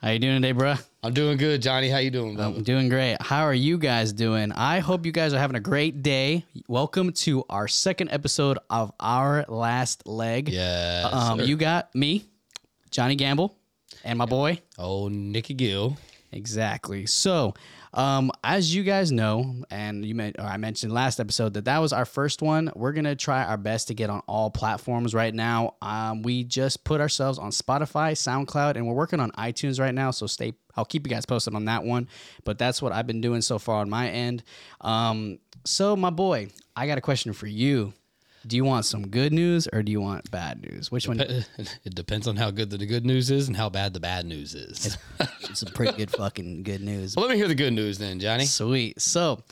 How you doing today, bruh? I'm doing good, Johnny. How you doing, bro? I'm doing great. How are you guys doing? I hope you guys are having a great day. Welcome to our second episode of Our Last Leg. yes. Um, you got me, Johnny Gamble, and my boy. oh, Nikki Gill. Exactly. So, um, as you guys know, and you or I mentioned last episode that that was our first one. We're gonna try our best to get on all platforms right now. Um, we just put ourselves on Spotify, SoundCloud, and we're working on iTunes right now. So stay. I'll keep you guys posted on that one. But that's what I've been doing so far on my end. Um, so my boy, I got a question for you. Do you want some good news or do you want bad news? Which one? It depends on how good the good news is and how bad the bad news is. It's a pretty good fucking good news. well, let me hear the good news then, Johnny. Sweet. So,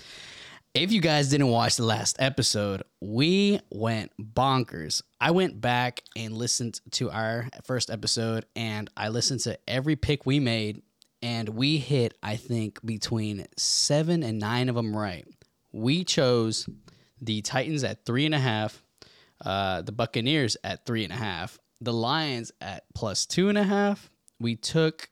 if you guys didn't watch the last episode, we went bonkers. I went back and listened to our first episode and I listened to every pick we made and we hit, I think, between seven and nine of them right. We chose the Titans at three and a half, uh, the Buccaneers at three and a half, the Lions at plus two and a half. We took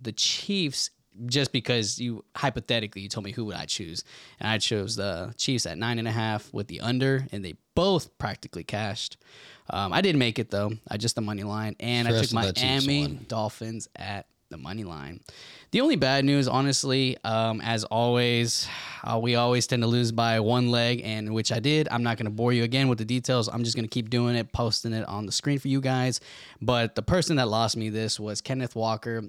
the Chiefs just because you hypothetically you told me who would I choose, and I chose the Chiefs at nine and a half with the under, and they both practically cashed. Um, I didn't make it though. I just the money line, and I took Miami. Dolphins at the money line. The only bad news, honestly, um, as always, uh, we always tend to lose by one leg, and which I did. I'm not going to bore you again with the details. I'm just going to keep doing it, posting it on the screen for you guys. But the person that lost me this was Kenneth Walker,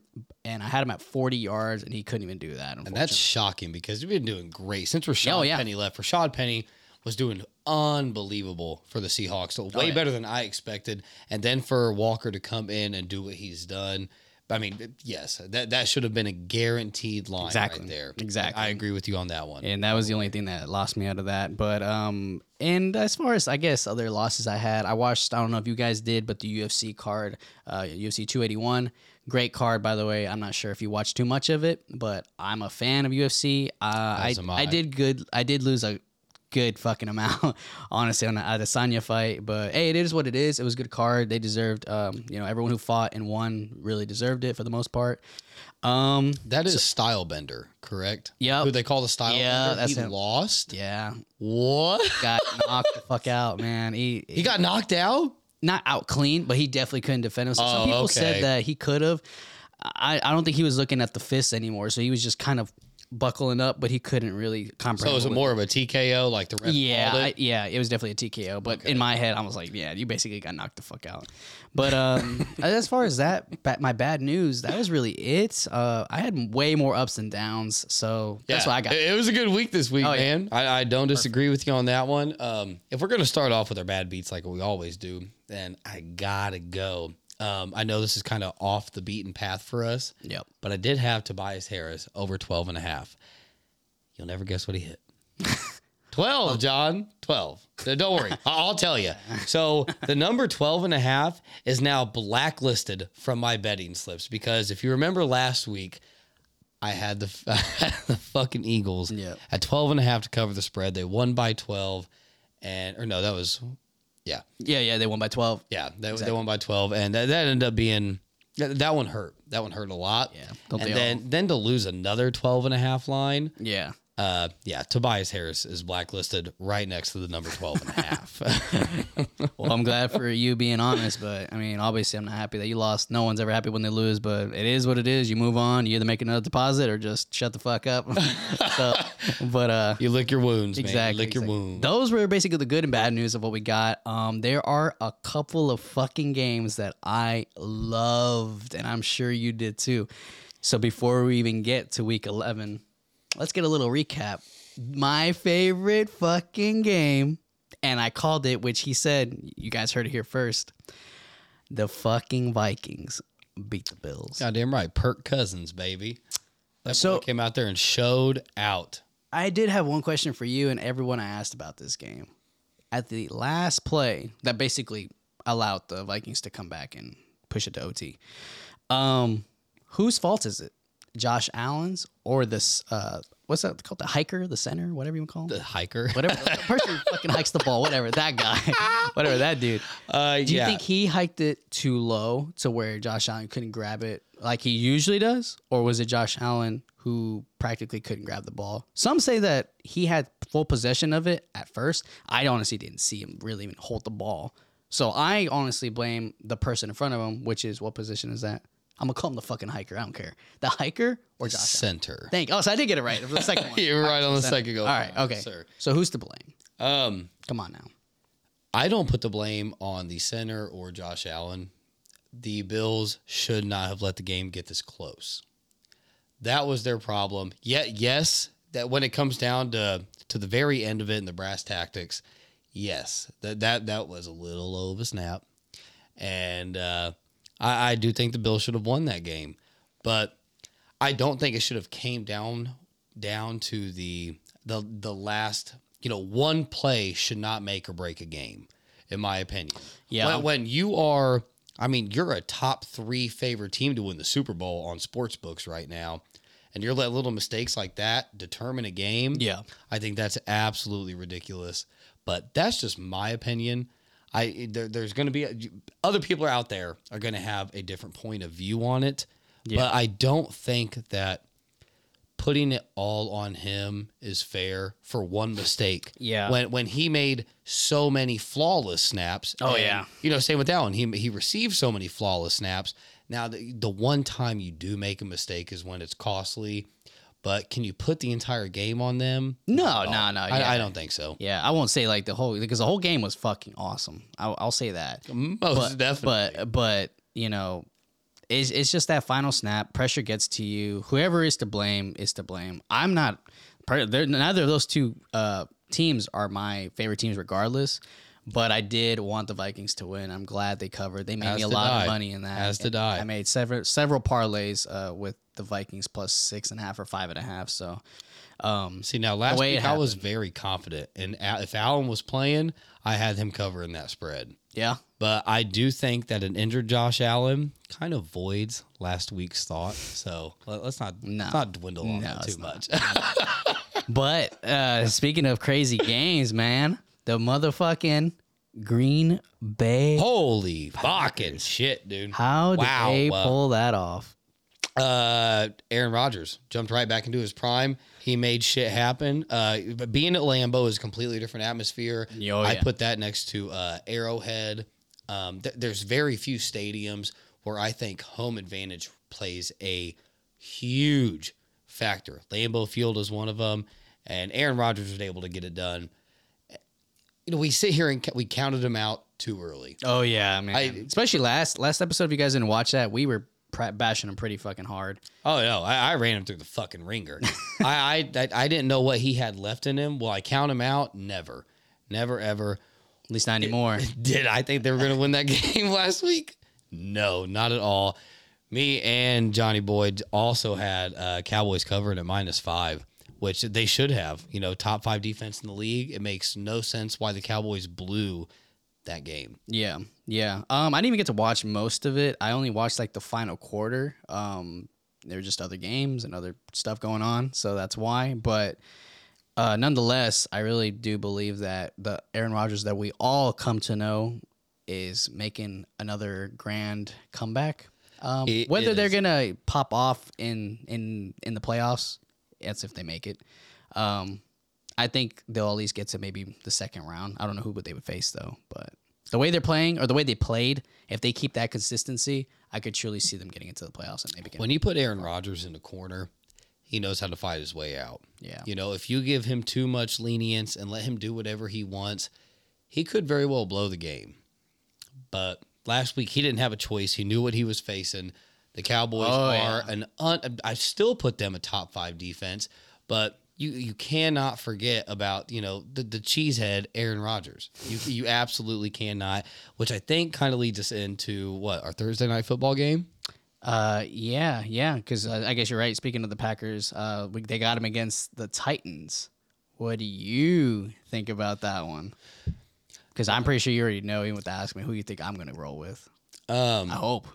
and I had him at 40 yards, and he couldn't even do that. And that's shocking because you've been doing great since Rashad Oh, yeah. Penny left. Rashad Penny was doing unbelievable for the Seahawks, so way Oh, yeah. better than I expected. And then for Walker to come in and do what he's done, I mean, yes, that that should have been a guaranteed line Exactly. right there. Exactly. I agree with you on that one. and that was the only thing that lost me out of that. But um, and as far as I guess other losses I had, I watched. I don't know if you guys did, but the UFC card, uh, UFC 281, great card by the way. I'm not sure if you watched too much of it, but I'm a fan of UFC. Uh, I I. did good. I did lose a good fucking amount, honestly, on the Adesanya fight. But hey, it is what it is. It was a good card. They deserved. Um, you know, everyone who fought and won really deserved it for the most part. Um, That is style bender, correct? Yeah. Who they call the Stylebender? Yeah, that's he him. lost. yeah, What? got knocked the fuck out, man. He He got knocked out. not out clean, but he definitely couldn't defend himself. Some Oh, people okay. said that he could have. I, I don't think he was looking at the fists anymore, so he was just kind of buckling up, but he couldn't really comprehend. So is it more of a TKO like the ref Yeah, I, yeah, it was definitely a TKO. But in my head, I was like, yeah, you basically got knocked the fuck out. But um, as far as that, ba- my bad news, that was really it. Uh, I had way more ups and downs, so that's Yeah, why I got. It, was a good week this week, Oh, yeah. man. I, I don't disagree with you on that one. Um, if we're gonna start off with our bad beats like we always do, then I gotta go. Um, I know this is kind of off the beaten path for us, Yep. but I did have Tobias Harris over 12 and a half. You'll never guess what he hit. 12, John. 12. Don't worry. I'll tell you. So the number 12 and a half is now blacklisted from my betting slips because if you remember last week, I had the, the fucking Eagles Yeah. at 12 and a half to cover the spread. They won by 12 and or no, that was yeah. Yeah, yeah, they won by twelve. Yeah, they, they won by 12 and that, that ended up being that, that one hurt. That one hurt a lot. Yeah, And then then to lose another 12 and a half line Yeah. Uh, yeah, Tobias Harris is blacklisted right next to the number 12 and a half. Well, I'm glad for you being honest, but I mean, obviously, I'm not happy that you lost. No one's ever happy when they lose, but it is what it is. You move on. You either make another deposit or just shut the fuck up. so, but uh, you lick your wounds, man. exactly, Lick your exactly. wounds. Those were basically the good and bad news of what we got. Um, there are a couple of fucking games that I loved, and I'm sure you did too. So before we even get to week 11, let's get a little recap. My favorite fucking game, and I called it, which he said, you guys heard it here first. The fucking Vikings beat the Bills. Goddamn right. Kirk Cousins, baby. That So- came out there and showed out. I did have one question for you and everyone I asked about this game. At the last play, that basically allowed the Vikings to come back and push it to OT. Um, whose fault is it? Josh Allen's or this? Uh, what's that called? The hiker, the center, whatever you want to call him. The hiker. Whatever the person who fucking hikes the ball, whatever that guy, whatever that dude. Uh, Do you yeah. think he hiked it too low to where Josh Allen couldn't grab it like he usually does, or was it Josh Allen who practically couldn't grab the ball? Some say that he had full possession of it at first. I honestly didn't see him really even hold the ball. So I honestly blame the person in front of him, which is what position is that? I'm gonna call him the fucking hiker. I don't care. The hiker or Josh Allen? Center. Thank. Oh, so I did get it right. for The second one. You're right on the Center. second go. All right. Okay. sir. So who's to blame? Um, Come on now. I don't put the blame on the center or Josh Allen. The Bills should not have let the game get this close. That was their problem. Yet, yes, that when it comes down to to the very end of it and the brass tactics, yes, that that that was a little low of a snap, and uh, I, I do think the Bills should have won that game, but I don't think it should have came down down to the the the last. You know, one play should not make or break a game, in my opinion. Yeah. When, when you are, I mean, you're a top three favorite team to win the Super Bowl on sports books right now, and you're letting little mistakes like that determine a game. Yeah. I think that's absolutely ridiculous. But that's just my opinion. I there, there's going to be other people are out there are going to have a different point of view on it. Yeah. But I don't think that putting it all on him is fair for one mistake. Yeah. When when he made so many flawless snaps. Oh, and, yeah. You know, same with that one. He he received so many flawless snaps. Now the, the one time you do make a mistake is when it's costly. But can you put the entire game on them? No, no, no. I, yeah. I don't think so. Yeah, I won't say like the whole because the whole game was fucking awesome. I'll, I'll say that. Most but, definitely. But but you know, it's it's just that final snap. Pressure gets to you. Whoever is to blame is to blame. I'm not. part of- they're- Neither of those two uh, teams are my favorite teams, regardless. But I did want the Vikings to win. I'm glad they covered. They made As me a lot I. of money in that. As did I. I made several several parlays uh, with the Vikings plus six and a half or five and a half. So um, See now, last week I was very confident, and if Allen was playing, I had him covering that spread. yeah, But I do think that an injured Josh Allen kind of voids last week's thought. So let- let's not No. let's not dwindle on No, that too much. But uh, speaking of crazy games, man, the motherfucking Green Bay. Holy fucking shit, dude! How did Wow, they uh, pull that off? Uh, Aaron Rodgers jumped right back into his prime. He made shit happen. Uh, but being at Lambeau is a completely different atmosphere. Oh, I put that next to uh, Arrowhead. Um, th- there's very few stadiums where I think home advantage plays a huge factor. Lambeau Field is one of them, and Aaron Rodgers was able to get it done. You know, we sit here and we counted him out too early. Oh yeah, man. I- Especially last last episode. If you guys didn't watch that, we were bashing him pretty fucking hard. Oh no, I, I ran him through the fucking ringer. I, I I didn't know what he had left in him. Will I count him out? Never, never, ever. At least not anymore. Did I think they were going to win that game last week? No, not at all. Me and Johnny Boyd also had uh, Cowboys covered at minus five, which they should have. You know, top five defense in the league. It makes no sense why the Cowboys blew that game. Yeah, yeah. Um, I didn't even get to watch most of it. I only watched like the final quarter. Um, there were just other games and other stuff going on, so that's why. But uh, nonetheless, I really do believe that the Aaron Rodgers that we all come to know is making another grand comeback. Um, whether they're gonna pop off in in in the playoffs, that's if they make it. Um, I think they'll at least get to maybe the second round. I don't know who would they would face though, but the way they're playing or the way they played, if they keep that consistency, I could truly see them getting into the playoffs and maybe. When you put Aaron Rodgers in the corner, he knows how to fight his way out. Yeah. You know, if you give him too much lenience and let him do whatever he wants, he could very well blow the game. But last week he didn't have a choice. He knew what he was facing. The Cowboys Oh, are yeah. an un, I still put them a top 5 defense, but you you cannot forget about, you know, the the cheesehead Aaron Rodgers. You you absolutely cannot, which I think kind of leads us into what, our Thursday night football game? Uh, yeah, yeah, because uh, I guess you're right. Speaking of the Packers, uh, we, they got him against the Titans. What do you think about that one? Because I'm pretty sure you already know. Even with to ask me who you think I'm going to roll with. Um I hope.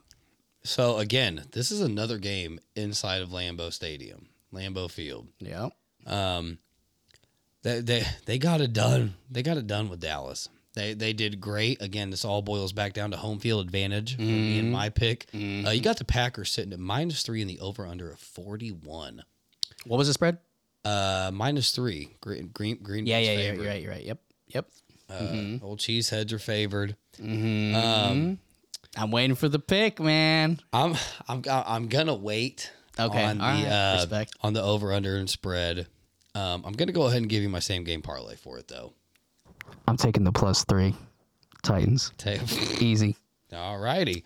So again, this is another game inside of Lambeau Stadium, Lambeau Field. Yeah. Um, they they they got it done. They got it done with Dallas. They they did great. Again, this all boils back down to home field advantage Mm-hmm. and my pick. Uh, you got the Packers sitting at minus three in the over under of forty one. What was the spread? Uh, minus three. Green Green Green. Yeah, yeah, yeah. You're right. You're right. Yep. Yep. Uh, Old cheeseheads are favored. Mm-hmm. Um, I'm waiting for the pick, man. I'm I'm I'm gonna wait. Okay, On the all right, uh, respect. on the over under and spread. Um, I'm gonna go ahead and give you my same game parlay for it though. I'm taking the plus three. Titans. Easy. All righty.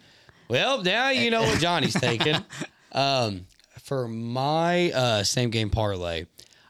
Well, now you know what Johnny's taking. Um, for my uh, same game parlay,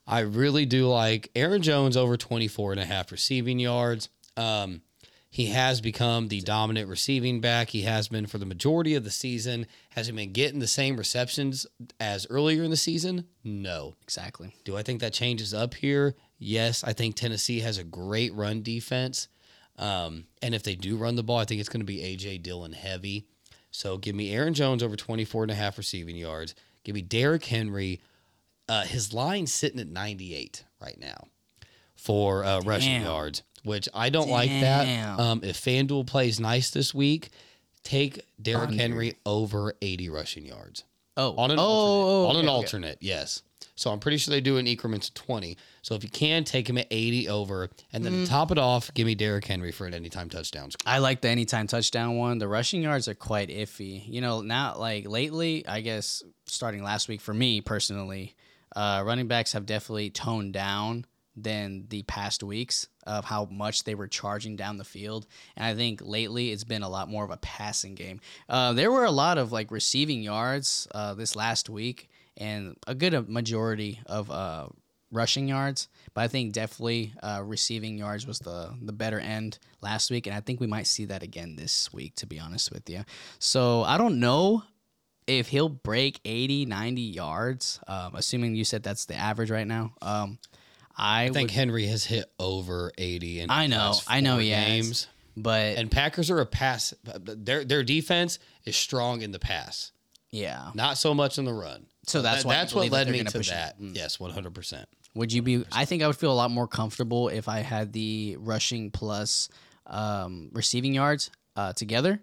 I really do like Aaron Jones over 24 and a half receiving yards. Um, he has become the dominant receiving back. He has been for the majority of the season. Has he been getting the same receptions as earlier in the season? No. Exactly. Do I think that changes up here? Yes. I think Tennessee has a great run defense. Um, and if they do run the ball, I think it's going to be A.J. Dillon heavy. So give me Aaron Jones over 24 and a half receiving yards. Give me Derrick Henry. Uh, his line's sitting at 98 right now for uh, rushing Damn. yards, which I don't like that. Um, if FanDuel plays nice this week, take Derrick Henry over 80 rushing yards Oh. on an oh, alternate. oh, on an okay, alternate, yes. So I'm pretty sure they do an in increments of 20. So if you can, take him at 80 over. And then Mm. to top it off, give me Derrick Henry for an anytime touchdown score. I like the anytime touchdown one. The rushing yards are quite iffy. You know, not like lately, I guess starting last week for me personally, uh, running backs have definitely toned down than the past weeks of how much they were charging down the field. And I think lately it's been a lot more of a passing game. Uh, there were a lot of like receiving yards uh, this last week and a good majority of uh, rushing yards, but I think definitely uh, receiving yards was the the better end last week, and I think we might see that again this week. To be honest with you, so I don't know if he'll break 80, 90 yards. Um, assuming you said that's the average right now. Um, I, I think would- Henry has hit over 80 in I know, I know has. games. but And Packers are a pass. Their their defense is strong in the pass, yeah. not so much in the run. So that's That- why that's what believe that led me to that. Mm. Yes, 100%. Would you be? I think I would feel a lot more comfortable if I had the rushing plus um, receiving yards uh, together.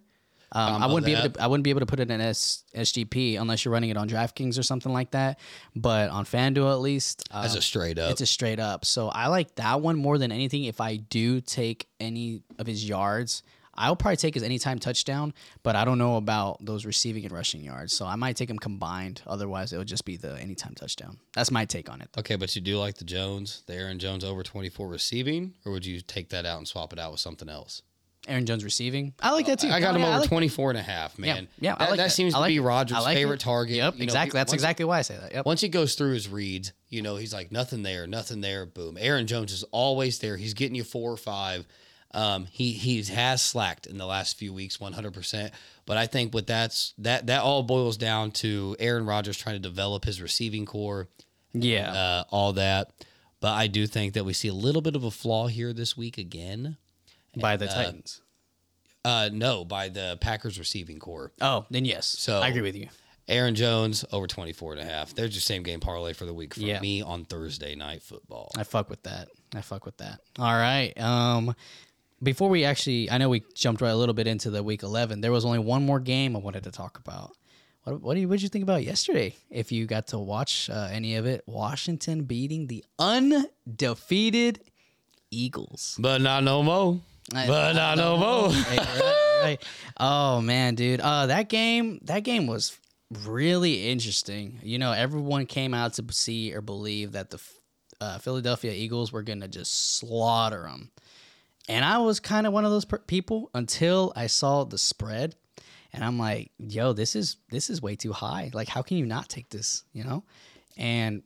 Um, I wouldn't be able to. I wouldn't be able to put it in S, SGP unless you're running it on DraftKings or something like that. But on FanDuel, at least, uh, As a straight up. it's a straight up. So I like that one more than anything. If I do take any of his yards, I'll probably take his anytime touchdown. But I don't know about those receiving and rushing yards, so I might take them combined. Otherwise, it would just be the anytime touchdown. That's my take on it. Okay, but you do like the Jones, the Aaron Jones over 24 receiving, or would you take that out and swap it out with something else? Aaron Jones receiving. I like that too. I got Oh, him yeah, I over like- 24 and a half, man. Yeah, yeah, I that, like that that. seems I to be Rodgers' like favorite it. target. Yep, You know, exactly. That's once- exactly why I say that. Yep. Once he goes through his reads, you know, he's like nothing there, nothing there, boom. Aaron Jones is always there. He's getting you four or five. Um, he he has slacked in the last few weeks, 100%. But I think what that's that that all boils down to Aaron Rodgers trying to develop his receiving core, Yeah. uh, all that. But I do think that we see a little bit of a flaw here this week again. By the uh, Titans. Uh, no, by the Packers receiving core. Oh, then yes. so- I agree with you. Aaron Jones over 24 and a half. There's your same game parlay for the week for Yeah. me on Thursday night football. I fuck with that. I fuck with that. All right. Um, before we actually, I know we jumped right a little bit into the week eleven. There was only one more game I wanted to talk about. What what do you what did you think about yesterday? If you got to watch uh, any of it, Washington beating the undefeated Eagles. But not no more. I- But not no more. Right, right, right. Oh man, dude. Uh, that game, that game was really interesting. You know, everyone came out to see or believe that the uh, Philadelphia Eagles were gonna just slaughter them, and I was kind of one of those per- people until I saw the spread, and I'm like, yo, this is this is way too high. Like, how can you not take this? You know, and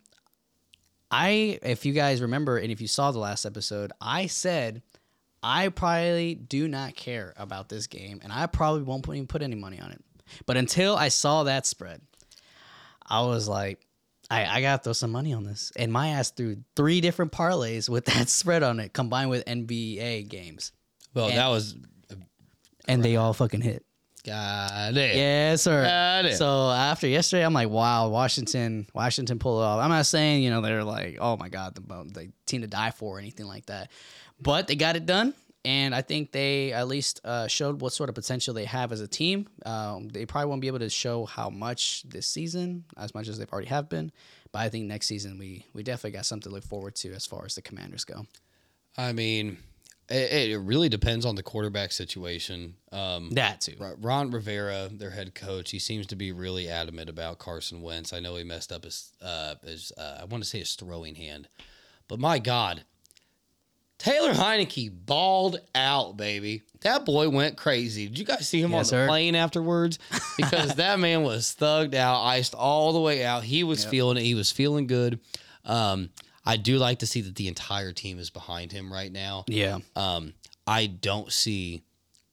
I, if you guys remember, and if you saw the last episode, I said I probably do not care about this game, and I probably won't put, even put any money on it. But until I saw that spread, I was like, I, I gotta throw some money on this. And my ass threw three different parlays with that spread on it, combined with NBA games, Well, And- that was and they all fucking hit. God damn. Yes, sir. Got it. So after yesterday, I'm like, wow, Washington, Washington pulled it off. I'm not saying you know they're like, oh my god, the, the team to die for or anything like that, but they got it done. and I think they at least uh, showed what sort of potential they have as a team. Um, they probably won't be able to show how much this season, as much as they've already have been, but I think next season we we definitely got something to look forward to as far as the Commanders go. I mean, it, it really depends on the quarterback situation. Um, That too. Ron- Rivera, their head coach, he seems to be really adamant about Carson Wentz. I know he messed up his, uh, his uh, I want to say his throwing hand, but my God, Taylor Heinicke balled out, baby. That boy went crazy. Did you guys see him Yes, on the sir. plane afterwards? Because that man was thugged out, iced all the way out. He was feeling it. He was feeling good. Um, I do like to see that the entire team is behind him right now. Yeah. Um, I don't see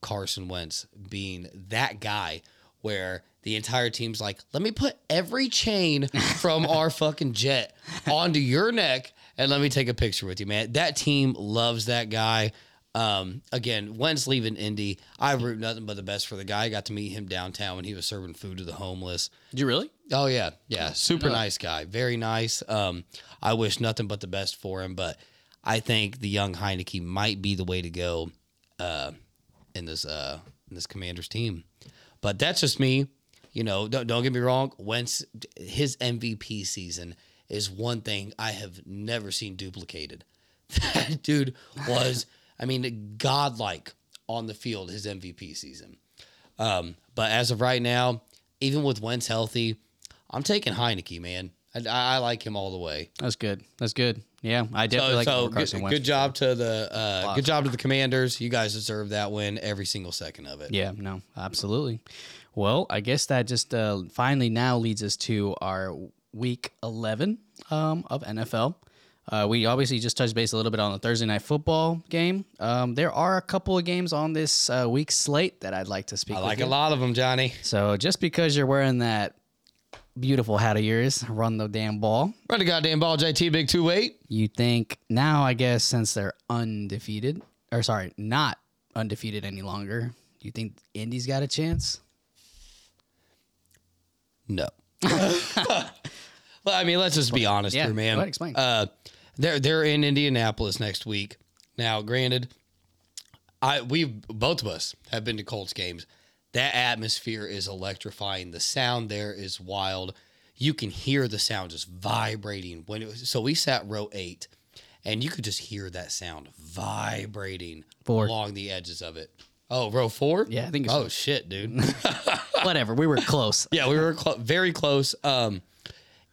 Carson Wentz being that guy where the entire team's like, let me put every chain from our fucking jet onto your neck and let me take a picture with you, man. That team loves that guy. Um, again, Wentz leaving Indy. I root nothing but the best for the guy. I got to meet him downtown when he was serving food to the homeless. Did you really? Oh yeah, yeah, super nice guy, very nice. Um, I wish nothing but the best for him, but I think the young Heinicke might be the way to go uh, in this uh, in this Commanders team. But that's just me. You know, don't, don't get me wrong. Wentz, his MVP season is one thing I have never seen duplicated. That dude was, I mean, godlike on the field his MVP season. Um, but as of right now, even with Wentz healthy, I'm taking Heinicke, man. I, I like him all the way. That's good. That's good. Yeah, I So, definitely like so Carson good, Wentz. good job to the uh, good job to the Commanders. You guys deserve that win every single second of it. Yeah, no, absolutely. Well, I guess that just uh, finally now leads us to our week 11 um, of NFL. Uh, we obviously just touched base a little bit on the Thursday night football game. Um, there are a couple of games on this uh, week slate that I'd like to speak I like you. a lot of them, Johnny. So just because you're wearing that beautiful hat of yours, run the damn ball, Run the goddamn ball, JT, big two eight. you think now, I guess, since they're undefeated, or sorry, not undefeated any longer, you think Indy's got a chance? No. well, I mean, let's just be honest Yeah, here, man. go ahead, explain. Uh, they're they're in Indianapolis next week. Now, granted, I we both of us have been to Colts games. That atmosphere is electrifying. The sound there is wild. You can hear the sound just vibrating when it was, so we sat row eight, and you could just hear that sound vibrating Four. along the edges of it. Oh, row four? Yeah, I think it's Oh shit, dude. Whatever, we were close. Yeah, we were very close. Um,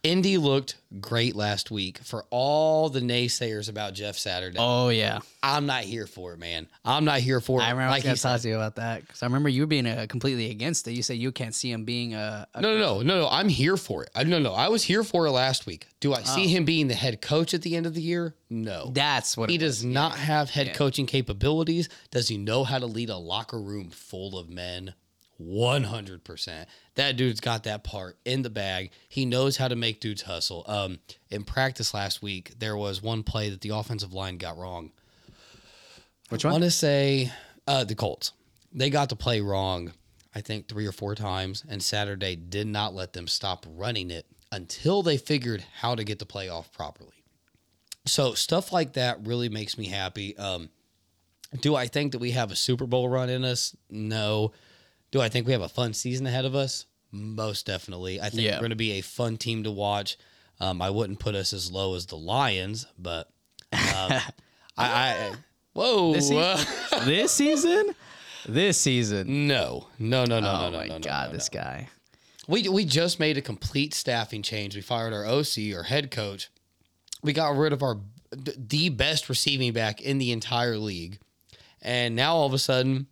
Indy looked great last week. For all the naysayers about Jeff Saturday, Oh yeah, I'm not here for it, man. I'm not here for it. I remember like I was talking to you about that because I remember you being uh, completely against it. You said you can't see him being a, a No, no, no, no, no. I'm here for it. I, no, no. I was here for it last week. Do I Oh. see him being the head coach at the end of the year? No. That's what he does not have head Yeah. coaching capabilities. Does he know how to lead a locker room full of men? 100%. That dude's got that part in the bag. He knows how to make dudes hustle. Um, in practice last week, there was one play that the offensive line got wrong. Which one? I want to say uh, the Colts. They got the play wrong, I think, three or four times, and Saturday did not let them stop running it until they figured how to get the play off properly. So stuff like that really makes me happy. Um, do I think that we have a Super Bowl run in us? No. Do I think we have a fun season ahead of us? Most definitely. I think Yeah. we're going to be a fun team to watch. Um, I wouldn't put us as low as the Lions, but um, I, I whoa, This season? this season? This season? no, no, no, no, oh no, no, my no, no, god, no, this guy. We we just made a complete staffing change. We fired our OC, our head coach. We got rid of our the best receiving back in the entire league, and now all of a sudden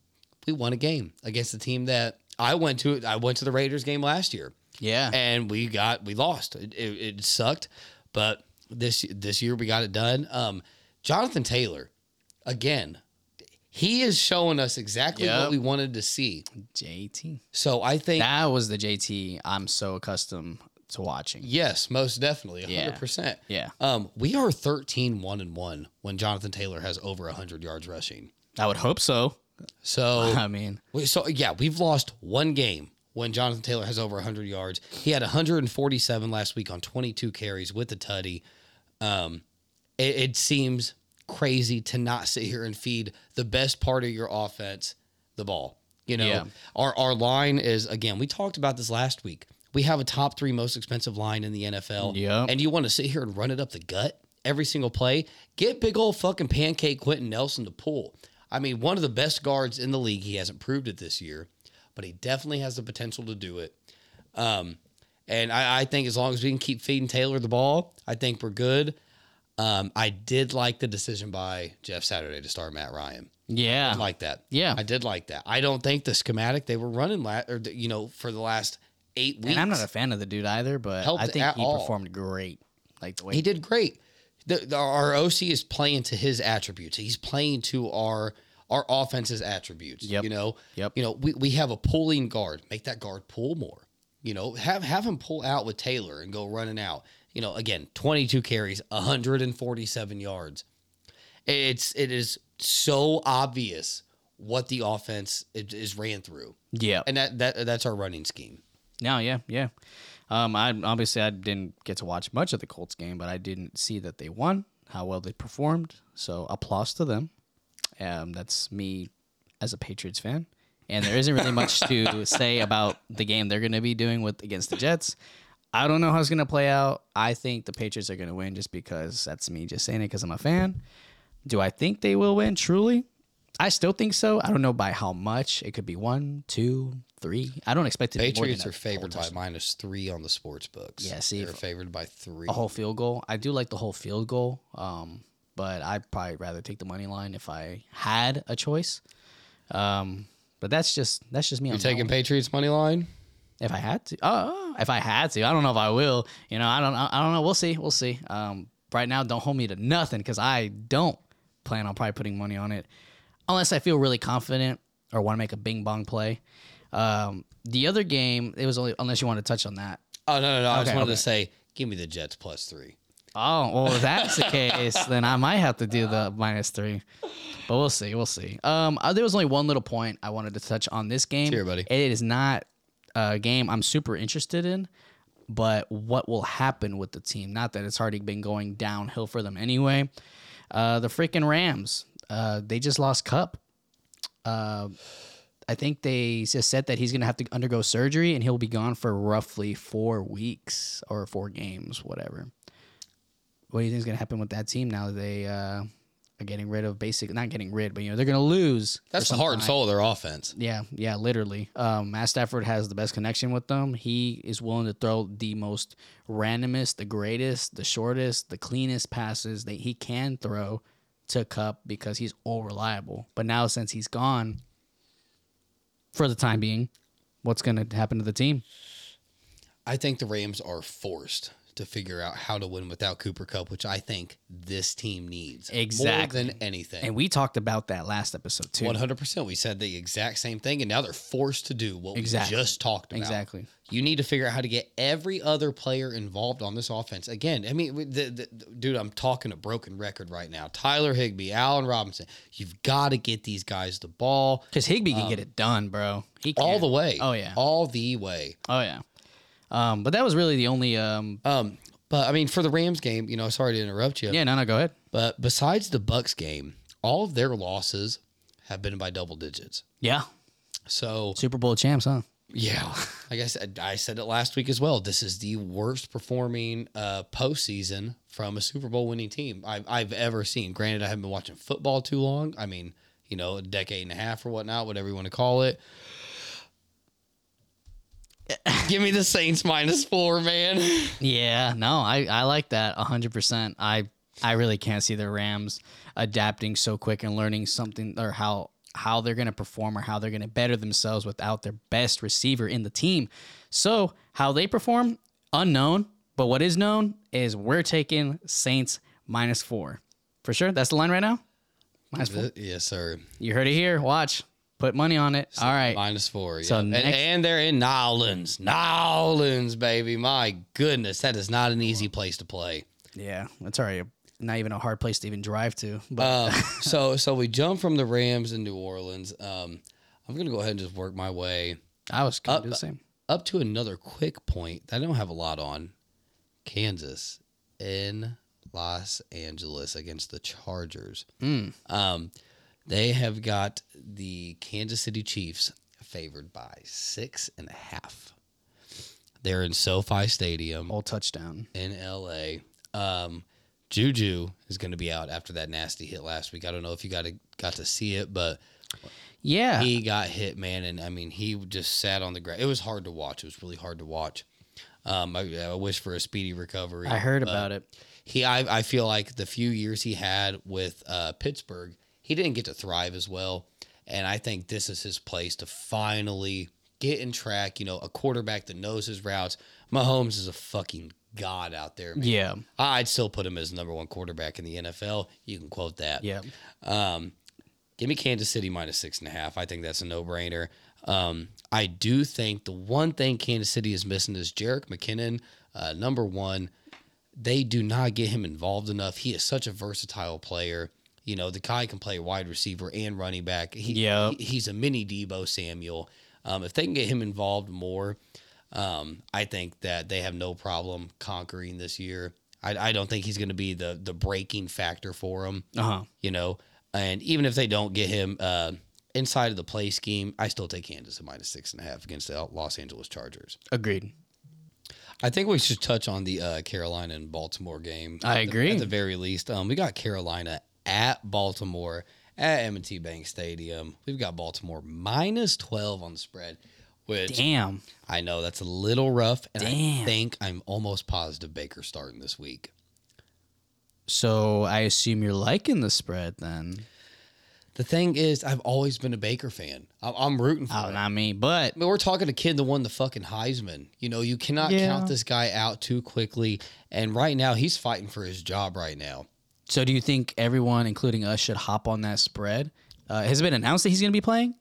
we won a game against the team that I went to. I went to the Raiders game last year, Yeah. and we got we lost. It, it, it sucked, but this this year we got it done. Um, Jonathan Taylor, again, he is showing us exactly Yep. what we wanted to see. JT. So I think That was the JT I'm so accustomed to watching. Yes, most definitely. Yeah. 100%. Yeah. Um, we are 13 1 and 1 when Jonathan Taylor has over 100 yards rushing. I would hope so. So, I mean, we- so yeah, we've lost one game when Jonathan Taylor has over 100 yards. He had 147 last week on 22 carries with the tutty. Um, it, it seems crazy to not sit here and feed the best part of your offense the ball. You know, Yeah. our our line is again. We talked about this last week. We have a top three most expensive line in the NFL. Yep. And you want to sit here and run it up the gut every single play? Get big old fucking pancake Quenton Nelson to pull. I mean, one of the best guards in the league. He hasn't proved it this year, but he definitely has the potential to do it. Um, and I, I think as long as we can keep feeding Taylor the ball, I think we're good. Um, I did like the decision by Jeff Saturday to start Matt Ryan. Yeah. I like that. Yeah. I did like that. I don't think the schematic they were running, la- or the- you know, for the last eight weeks. and I'm not a fan of the dude either, but Helped I think he all. performed great. Like the way he did great. The, the, our OC is playing to his attributes. He's playing to our our offense's attributes. Yep. You know. Yep. You know, we, we have a pulling guard. Make that guard pull more. You know, have have him pull out with Taylor and go running out. You know, again, 22 carries, 147 yards. It's it is so obvious what the offense is, is ran through, Yeah. and that that that's our running scheme. No, yeah, yeah. Um, I obviously I didn't get to watch much of the Colts game, but I didn't see that they won, how well they performed. So applause to them. Um, that's me as a Patriots fan, and there isn't really much to say about the game they're going to be doing with against the Jets. I don't know how it's going to play out. I think the Patriots are going to win just because that's me just saying it because I'm a fan. Do I think they will win? Truly, I still think so. I don't know by how much. It could be one, two, three. I don't expect it. to Patriots are favored by minus three on the sports books. Yeah, see, they're favored by three. a whole field goal. I do like the whole field goal, um, but I'd probably rather take the money line if I had a choice. Um, but that's just that's just me. You're taking. Patriots money line. if I had to. Oh, if I had to, I don't know if I will. You know, I don't. I don't know. We'll see. We'll see. Um, right now, don't hold me to nothing because I don't plan on probably putting money on it unless I feel really confident or want to make a bing bong play. Um, the other game, it was only unless you want to touch on that. Oh no, no, no! I just wanted okay. to say, give me the Jets plus three. Oh, well, if that's the case, then I might have to do the minus three. But we'll see. We'll see. Um, uh, there was only one little point I wanted to touch on this game. Here, buddy. It is not a game I'm super interested in, but what will happen with the team? Not that it's already been going downhill for them anyway. Uh, the freaking Rams. Uh, they just lost Kupp. Uh, I think they just said that he's going to have to undergo surgery and he'll be gone for roughly four weeks or four games, whatever. What do you think is going to happen with that team now that they uh, are getting rid of basically not getting rid, but you know they're going to lose. That's the heart and soul of their offense. Yeah, yeah, literally. Um, Matt Stafford has the best connection with them. He is willing to throw the most randomest, the greatest, the shortest, the cleanest passes that he can throw to Kupp because he's all reliable. But now since he's gone, for the time being, what's going to happen to the team? I think the Rams are forced to figure out how to win without Cooper Kupp, which I think this team needs Exactly. more than anything. And we talked about that last episode too. One hundred percent. We said the exact same thing, and now they're forced to do what Exactly. we just talked about. Exactly. You need to figure out how to get every other player involved on this offense. Again, I mean, the, the, dude, I'm talking a broken record right now. Tyler Higbee, Allen Robinson. You've got to get these guys the ball Because Higbee can um, get it done, bro. He can. all the way. Oh yeah. all the way. Oh yeah. Um, but that was really the only. Um, Um, but I mean, for the Rams game, you know, sorry to interrupt you. yeah. No. No. Go ahead. But besides the Bucs game, all of their losses have been by double digits. Yeah. So Super Bowl champs, huh? yeah, like I said, I said it last week as well. This is the worst performing uh, postseason from a Super Bowl winning team I've, I've ever seen. Granted, I haven't been watching football too long. I mean, you know, a decade and a half or whatnot, whatever you want to call it. Give me the Saints minus four, man. Yeah, no, I, I like that hundred percent. I I really can't see the Rams adapting so quick and learning something or how how they're gonna perform or how they're gonna better themselves without their best receiver in the team. So how they perform, unknown. But what is known is we're taking Saints minus four. For sure. That's the line right now? Minus four. yes, sir. You heard it here. Watch. Put money on it. All right. Minus four. So yeah. and, next- and they're in Nowlands. Nowlands, baby. My goodness. That is not an easy place to play. Yeah, that's right. Not even a hard place to even drive to. But Uh, so so we jump from the Rams in New Orleans. Um, I'm gonna go ahead and just work my way I was gonna up, do the same. up to another quick point that I don't have a lot on. Kansas in Los Angeles against the Chargers. Mm. Um, they have got the Kansas City Chiefs favored by six and a half. They're in SoFi Stadium All touchdown. in LA. Um, Juju is going to be out after that nasty hit last week. I don't know if you got to, got to see it, but Yeah. he got hit, man, and I mean he just sat on the ground. It was hard to watch. It was really hard to watch. Um, I, I wish for a speedy recovery. I heard about it. He, I, I feel like the few years he had with uh, Pittsburgh, he didn't get to thrive as well, and I think this is his place to finally get in track. You know, a quarterback that knows his routes. Mahomes is a fucking god out there. Man. Yeah. I'd still put him as number one quarterback in the NFL. You can quote that. Yeah. Um, give me Kansas City minus six and a half. I think that's a no brainer. Um, I do think the one thing Kansas City is missing is Jerick McKinnon, uh, number one. They do not get him involved enough. He is such a versatile player. You know, the guy can play wide receiver and running back. He, Yep. he- he's a mini Deebo Samuel. Um, if they can get him involved more, um, I think that they have no problem conquering this year. I, I don't think he's going to be the the breaking factor for them Uh huh. you know. And even if they don't get him uh, inside of the play scheme, I still take Kansas at minus six and a half against the Los Angeles Chargers. Agreed. I think we should touch on the uh, Carolina and Baltimore game. I At the- agree. At the very least, um, we got Carolina at Baltimore at M&T Bank Stadium. We've got Baltimore minus twelve on the spread, which Damn. I know that's a little rough. And I think I'm almost positive Baker's starting this week. So I assume you're liking the spread then. The thing is, I've always been a Baker fan. I'm rooting for Oh, him. not me, but I mean, we're talking a kid that won the fucking Heisman. You know, you cannot Yeah. count this guy out too quickly. And right now, he's fighting for his job right now. So do you think everyone, including us, should hop on that spread? Uh, has it been announced that he's going to be playing?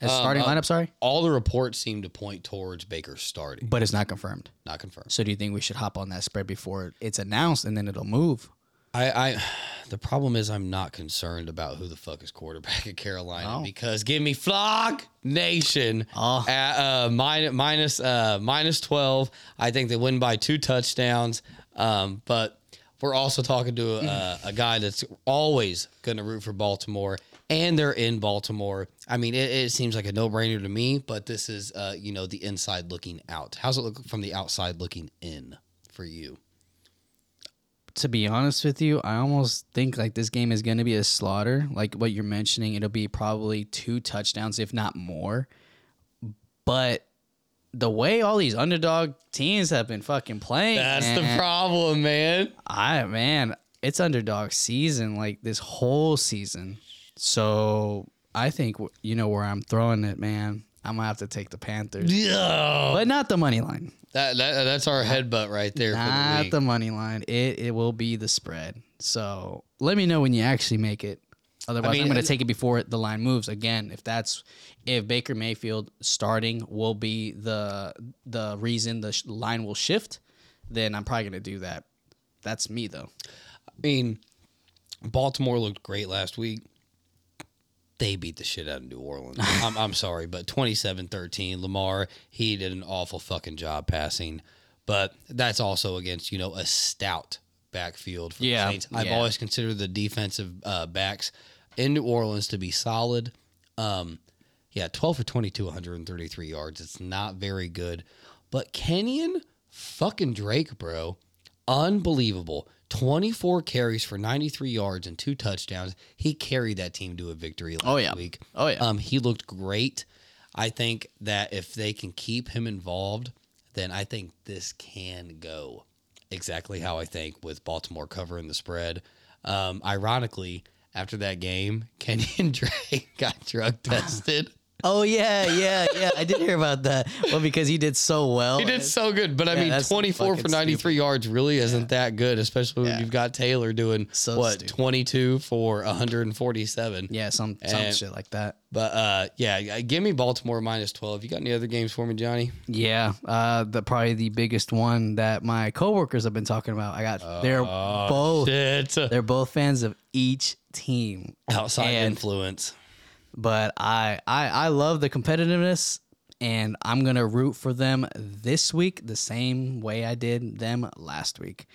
As Um, starting uh, lineup, sorry, All the reports seem to point towards Baker starting. but it's not confirmed. Not confirmed. So do you think we should hop on that spread before it's announced and then it'll move? I, I, the problem is, I'm not concerned about who the fuck is quarterback at Carolina Oh. because give me Flock Nation Oh. at uh, minus minus uh, minus twelve. I think they win by two touchdowns. Um, but we're also talking to a, a guy that's always going to root for Baltimore, and they're in Baltimore. I mean, it, it seems like a no brainer to me, but this is uh, you know the inside looking out. How's it look from the outside looking in for you? to be honest with you, I almost think like this game is going to be a slaughter. Like what you're mentioning, it'll be probably two touchdowns, if not more. But the way all these underdog teams have been fucking playing, That's the problem, man. I man, it's underdog season like this whole season. So I think you know where I'm throwing it, man. I'm gonna have to take the Panthers, Yeah. but not the money line. That, that that's our headbutt right there the Not week. the money line. It it will be the spread. So let me know when you actually make it. Otherwise, I mean, am going uh, to take it before the line moves. Again, if that's if Baker Mayfield starting will be the the reason the sh- line will shift, then I'm probably going to do that. That's me though. I mean, Baltimore looked great last week. They beat the shit out of New Orleans. I'm, I'm sorry, but 27 13. Lamar, he did an awful fucking job passing. But that's also against, you know, a stout backfield for Yeah, the Saints. I've yeah. always considered the defensive uh, backs in New Orleans to be solid. Um, yeah, 12 for 22, 133 yards. It's not very good. But Kenyan fucking Drake, bro, unbelievable. 24 carries for 93 yards and two touchdowns. He carried that team to a victory last Oh, yeah. week. Oh, yeah. Um, he looked great. I think that if they can keep him involved, then I think this can go exactly how I think with Baltimore covering the spread. Um, ironically, after that game, Kenyan Drake got drug tested. Oh yeah, yeah, yeah. I did hear about that. Well, because he did so well. He did so good, but I Yeah, mean, that's 24 for fucking 93 yards really isn't that good, especially when Yeah. you've got Taylor doing So what stupid. 22 for 147. Yeah, some some And- shit like that. But uh, yeah, give me Baltimore minus 12. You got any other games for me, Johnny? Yeah, uh, the probably the biggest one that my coworkers have been talking about. I got they're Oh, both Shit. they're both fans of each team, Outside And- influence. But I, I I love the competitiveness, and I'm gonna root for them this week the same way I did them last week.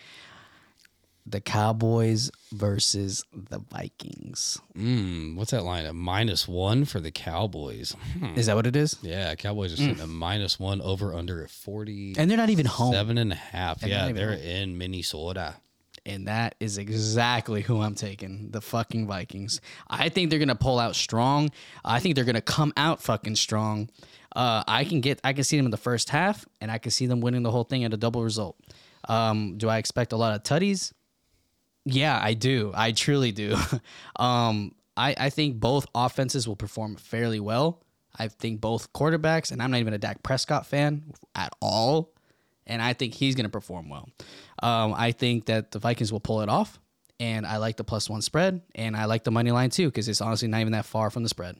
the Cowboys versus the Vikings. Mm, what's that line? A minus one for the Cowboys. Hmm. Is that what it is? Yeah, Cowboys are sitting at minus one over under at forty And they're not even home. seven and a half. And they're yeah, they're in Minnesota. And that is exactly who I'm taking. The fucking Vikings. I think they're gonna pull out strong. I think they're gonna come out fucking strong. Uh, I can get I can see them in the first half and I can see them winning the whole thing at a double result. Um, do I expect a lot of tutties? Yeah, I do. I truly do. um, I, I think both offenses will perform fairly well. I think both quarterbacks, and I'm not even a Dak Prescott fan at all, and I think he's going to perform well. Um, I think that the Vikings will pull it off, and I like the plus one spread, and I like the money line too because it's honestly not even that far from the spread.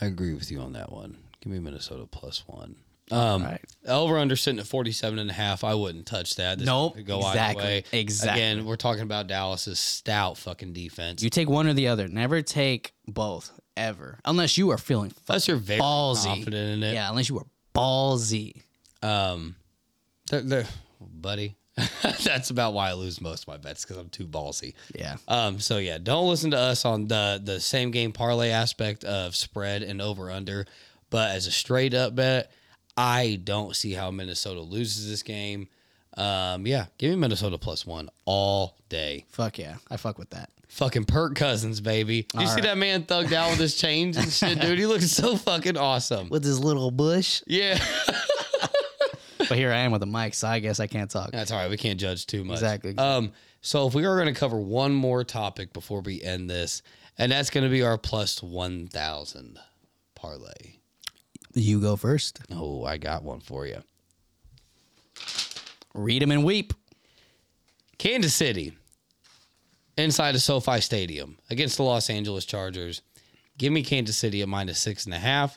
I agree with you on that one. Give me Minnesota plus one. Um, right. Over under sitting at 47 and a half. I wouldn't touch that. This Nope, could go exactly, either way. exactly. Again, we're talking about Dallas's stout fucking defense. You take one or the other. Never take both ever, unless you are feeling Unless you're very ballsy. confident in it. Yeah, unless you are ballsy. Um, they're, they're, buddy, that's about why I lose most of my bets because I'm too ballsy. Yeah. Um, so yeah, don't listen to us on the the same game parlay aspect of spread and over under, but as a straight up bet, I don't see how Minnesota loses this game. Um, yeah, give me Minnesota plus one all day. Fuck yeah. I fuck with that. Fucking Kirk Cousins, baby. You All see right. that man thugged out with his chains and shit, dude? He looks so fucking awesome. With his little bush. Yeah. But here I am with a mic, so I guess I can't talk. That's all right. We can't judge too much. Exactly. Um, so if we are going to cover one more topic before we end this, and that's going to be our plus one thousand parlay. You go first. Oh, I got one for you. Read them and weep. Kansas City, inside of SoFi Stadium against the Los Angeles Chargers. Give me Kansas City at minus six and a half.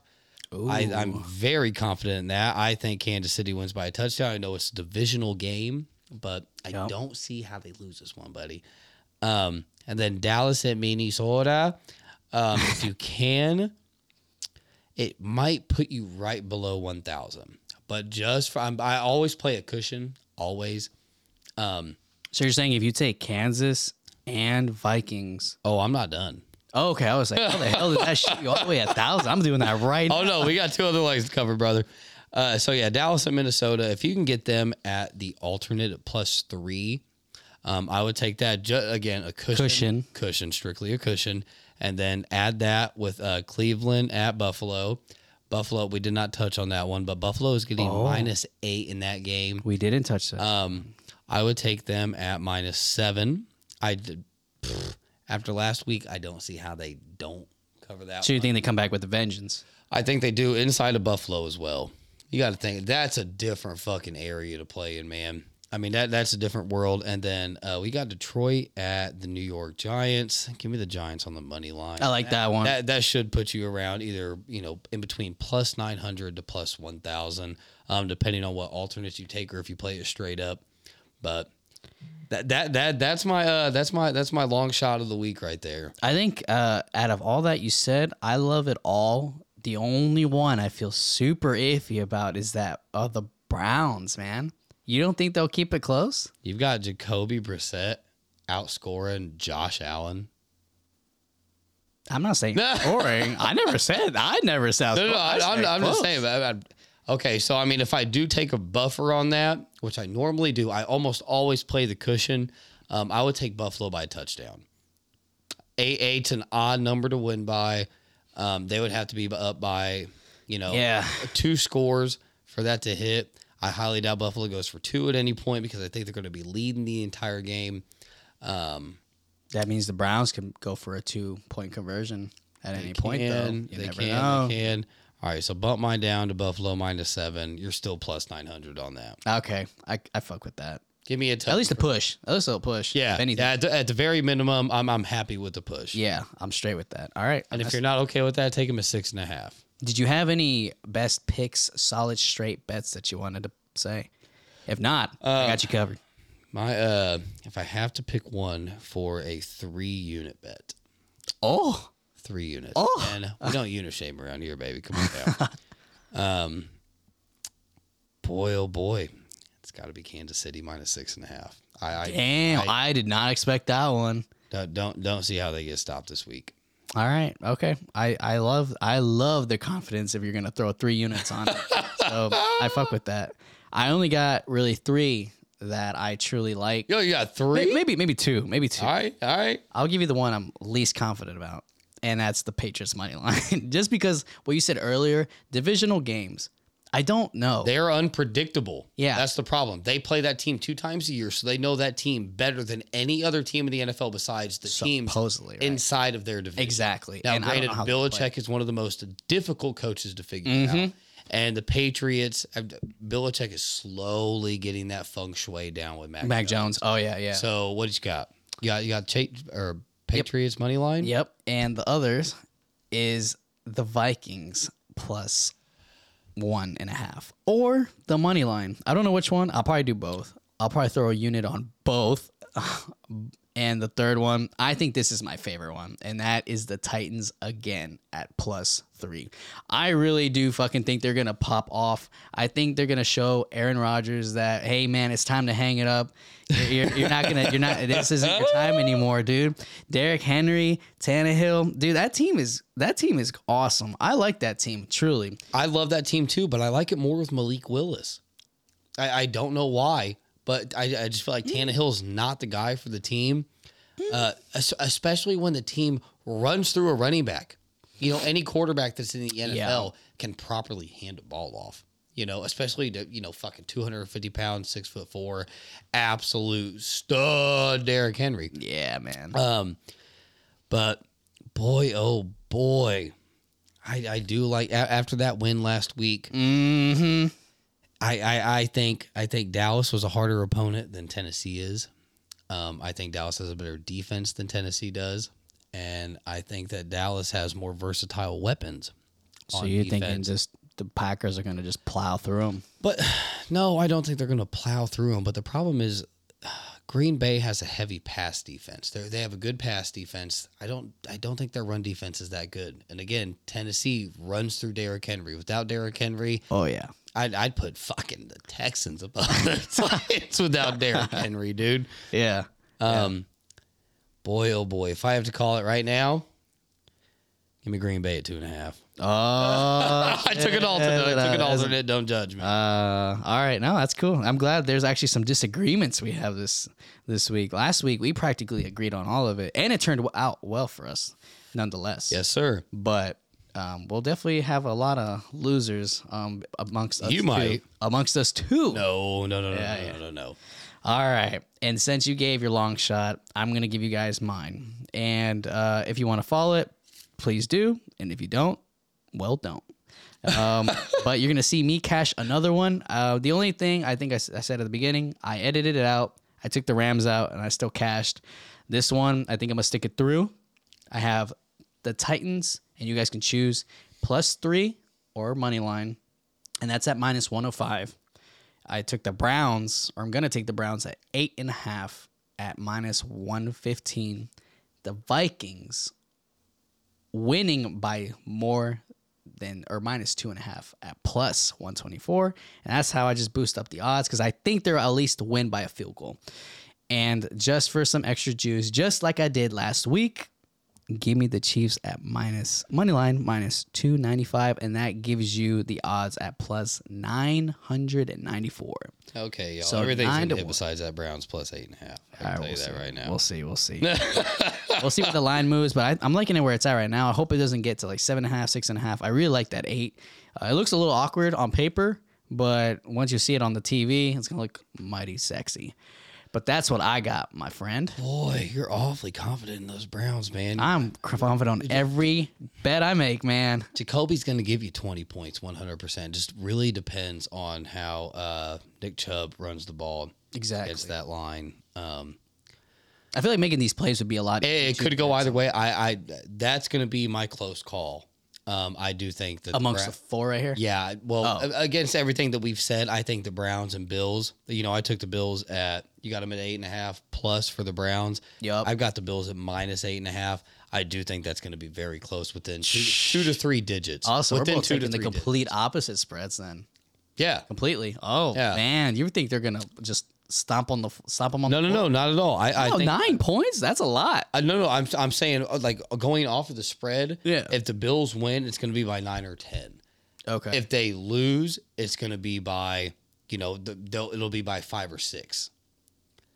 I, I'm very confident in that. I think Kansas City wins by a touchdown. I know it's a divisional game, but I Yep. don't see how they lose this one, buddy. Um, and then Dallas at Minnesota. Um, if you can, it might put you right below 1,000. But just for, I'm, I always play a cushion, always. Um, So you're saying if you take Kansas and Vikings. oh, I'm not done. Oh, okay. I was like, how the hell did that shit go all the way at a thousand? I'm doing that right Oh no, we got two other legs to cover, brother. Uh, so yeah, Dallas and Minnesota. If you can get them at the alternate at plus three, um, I would take that. Ju- again, a cushion, Cushion. cushion, strictly a cushion, and then add that with uh, Cleveland at Buffalo. Buffalo, we did not touch on that one, but Buffalo is getting Oh. minus eight in that game. We didn't touch that. Um, I would take them at minus seven. I did. pfft, after last week, I don't see how they don't cover that. so you one. think they come back with a vengeance? I think they do inside of Buffalo as well. You got to think that's a different fucking area to play in, man. I mean that that's a different world. And then uh, we got Detroit at the New York Giants. Give me the Giants on the money line. I like that one. That that should put you around either you know in between plus nine hundred to plus one thousand, um, depending on what alternates you take or if you play it straight up. But that that that that's my uh that's my that's my long shot of the week right there. I think uh, out of all that you said, I love it all. The only one I feel super iffy about is that of the Browns, man. You don't think they'll keep it close? You've got Jacoby Brissett outscoring Josh Allen. I'm not saying scoring. I never said. I never said. No, no, no, I, I'm, I'm just saying. I- okay, so I mean, if I do take a buffer on that, which I normally do, I almost always play the cushion. Um, I would take Buffalo by a touchdown. Eight, eight's an odd number to win by. Um, they would have to be up by, you know, Yeah. two scores for that to hit. I highly doubt Buffalo goes for two at any point because I think they're going to be leading the entire game. Um, That means the Browns can go for a two point conversion at any They point, though. You they can, know. they can. All right, so bump mine down to Buffalo minus seven. You're still plus nine hundred on that. Okay, I, I fuck with that. Give me a. At least a push. At least a push. yeah, If anything. At the, at the very minimum, I'm I'm happy with the push. Yeah, I'm straight with that. All right. and if you're not okay with that, take him a six and a half. Did you have any best picks, solid straight bets that you wanted to say? If not, I got you covered. My uh, if I have to pick one for a three unit bet, Oh, three units. Oh. and we don't unit shame around here, baby. Come on down. um, boy, oh boy, It's got to be Kansas City minus six and a half. I, I Damn, I I, did not expect that one. don't, don't don't see how they get stopped this week. All right, okay. I I love I love the confidence if you're gonna throw three units on it. so I fuck with that. I only got really three that I truly like. Yo, you got three. Maybe maybe two, maybe two. All right, all right. I'll give you the one I'm least confident about, and that's the Patriots money line. Just because what you said earlier, divisional games. I don't know. They're unpredictable. Yeah. That's the problem. They play that team two times a year, so they know that team better than any other team in the NFL besides the teams Supposedly, right. inside of their division. Exactly. Now, And granted. Belichick is one of the most difficult coaches to figure Mm-hmm. out. And the Patriots, uh, Belichick is slowly getting that feng shui down with Mac, Mac Jones. Oh yeah, yeah. So what you got? You got you got Cha- or Patriots money line? Yep. And the others is the Vikings plus one and a half. Or the money line. I don't know which one. I'll probably do both. I'll probably throw a unit on both. and the third one, I think this is my favorite one, and that is the Titans again at plus three. I really do fucking think they're gonna pop off. I think they're gonna show Aaron Rodgers that, hey man, it's time to hang it up. You're, you're, you're not gonna, you're not. This isn't your time anymore, dude. Derrick Henry, Tannehill, dude. That team is that team is awesome. I like that team truly. I love that team too, but I like it more with Malik Willis. I, I don't know why, but I, I just feel like Tannehill's not the guy for the team, uh, es- especially when the team runs through a running back. You know, any quarterback that's in the NFL can properly hand a ball off. You know, especially to you know fucking two hundred and fifty pounds, six foot four, absolute stud Derrick Henry. Yeah, man. Um, but boy, oh boy, I I do like a- after that win last week. mm-hmm. I, I I think I think Dallas was a harder opponent than Tennessee is. Um, I think Dallas has a better defense than Tennessee does, and I think that Dallas has more versatile weapons. So you're thinking just the Packers are gonna just plow through them? But no, I don't think they're going to plow through them. But the problem is, Green Bay has a heavy pass defense. They they have a good pass defense. I don't I don't think their run defense is that good. And again, Tennessee runs through Derrick Henry. Without Derrick Henry, Oh yeah. I'd I'd put fucking the Texans above the Titans without Derrick Henry, dude. Yeah. Um, boy, oh boy, if I have to call it right now, give me Green Bay at two and a half. Oh, I took an alternate. I took an shit. alternate. Don't judge me. Uh, all right, no, that's cool. I'm glad there's actually some disagreements we have this this week. Last week we practically agreed on all of it, and it turned out well for us, nonetheless. yes, sir. But um, we'll definitely have a lot of losers um, amongst us. You two. might. amongst us too. No, no, no, no, Yeah, no, yeah. no, no, no. All right. And since you gave your long shot, I'm going to give you guys mine. And uh, if you want to follow it, please do. And if you don't, well, don't. Um, but you're going to see me cash another one. Uh, the only thing I think I said at the beginning, I edited it out. I took the Rams out and I still cashed. This one, I think I'm going to stick it through. I have the Titans, and you guys can choose plus three or money line. And that's at minus 105. I took the Browns, or I'm gonna take the Browns at eight and a half at minus one fifteen. The Vikings winning by more than or minus two and a half at plus one twenty four, and that's how I just boost up the odds because I think they're at least win by a field goal. And just for some extra juice, just like I did last week, give me the Chiefs at minus money line minus 295 and that gives you the odds at plus 994 Okay, y'all. So Everything's nine gonna to one. besides that Browns plus eight and a half. I can All right, tell we'll you that see. right now. we'll see we'll see we'll see what the line moves but I, i'm liking it where it's at right now i hope it doesn't get to like seven and a half six and a half i really like that eight uh, it looks a little awkward on paper but once you see it on the tv it's gonna look mighty sexy but that's what i got my friend Boy, you're awfully confident in those Browns, man. i'm confident on every bet i make man Jacoby's going to give you 20 points 100%. Just really depends on how uh, Nick Chubb runs the ball exactly against that line. Um, I feel like making these plays would be a lot. it, it could go either way. I, I That's going to be my close call. Um, I do think that the amongst Bra- the four right here. Yeah, well, Oh. against everything that we've said, I think the Browns and Bills. You know, I took the Bills at you got them at eight and a half plus for the Browns. Yup. I've got the Bills at minus eight and a half. I do think that's going to be very close within two, two to three digits. Also, within we're both two taking the three digits. complete opposite spreads then. Yeah. completely. Oh Yeah. man, you think they're gonna just stomp on the stomp them on No, the no, no, not at all. I, I No, think nine points? That's a lot. Uh, no, no, I'm I'm saying uh, like going off of the spread. Yeah. If the Bills win, it's going to be by nine or ten. Okay. If they lose, it's going to be by you know the, they'll, it'll be by five or six.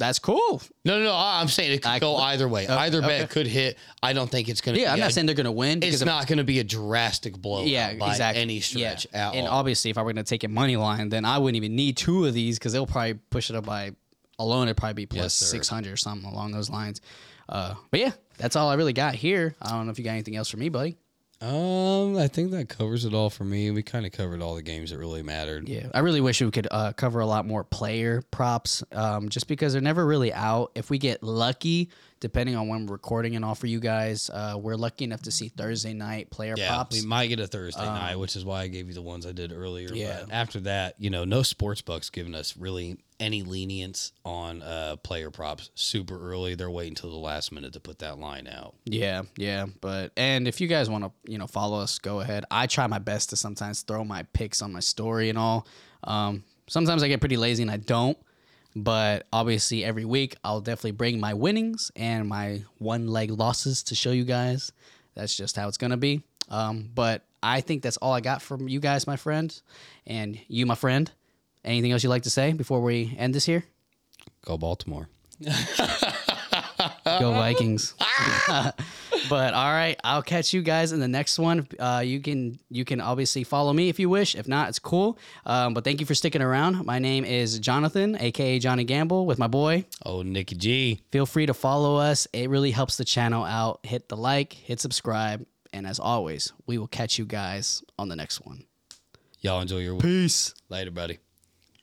That's cool. No, no, no. I'm saying it could I- go either way. Either okay. bet could hit. I don't think it's going to. Yeah, I'm not saying they're gonna win. it's because not going to be a drastic blow. yeah, by exactly. any stretch yeah. at and all. obviously, if I were gonna take a money line, then I wouldn't even need two of these because they'll probably push it up by alone. It'd probably be plus sir. six hundred or something along those lines. Uh, but yeah, that's all I really got here. I don't know if you got anything else for me, buddy. Um, I think that covers it all for me. We kind of covered all the games that really mattered. Yeah, I really wish we could uh, cover a lot more player props, um, just because they're never really out. If we get lucky, depending on when we're recording and all for you guys, uh, we're lucky enough to see Thursday night player Yeah, props. Um, we might get a Thursday night, which is why I gave you the ones I did earlier. Yeah. But after that, you know, no sports books giving us really any lenience on uh, player props super early. They're waiting until the last minute to put that line out. Yeah, yeah, but and if you guys want to, you know, follow us, go ahead. I try my best to sometimes throw my picks on my story and all. Um, sometimes I get pretty lazy and I don't, but obviously every week I'll definitely bring my winnings and my one leg losses to show you guys. That's just how it's gonna be. Um, but I think that's all I got from you guys, my friend, and you, my friend. Anything else you'd like to say before we end this here? Go Baltimore. Go Vikings. but all right, I'll catch you guys in the next one. Uh, you can you can obviously follow me if you wish. If not, it's cool. Um, but thank you for sticking around. My name is Jonathan, aka Johnny Gamble, with my boy. Oh, Nicky G. Feel free to follow us. It really helps the channel out. Hit the like, hit subscribe, and as always, we will catch you guys on the next one. Y'all enjoy your week. Peace. Later, buddy.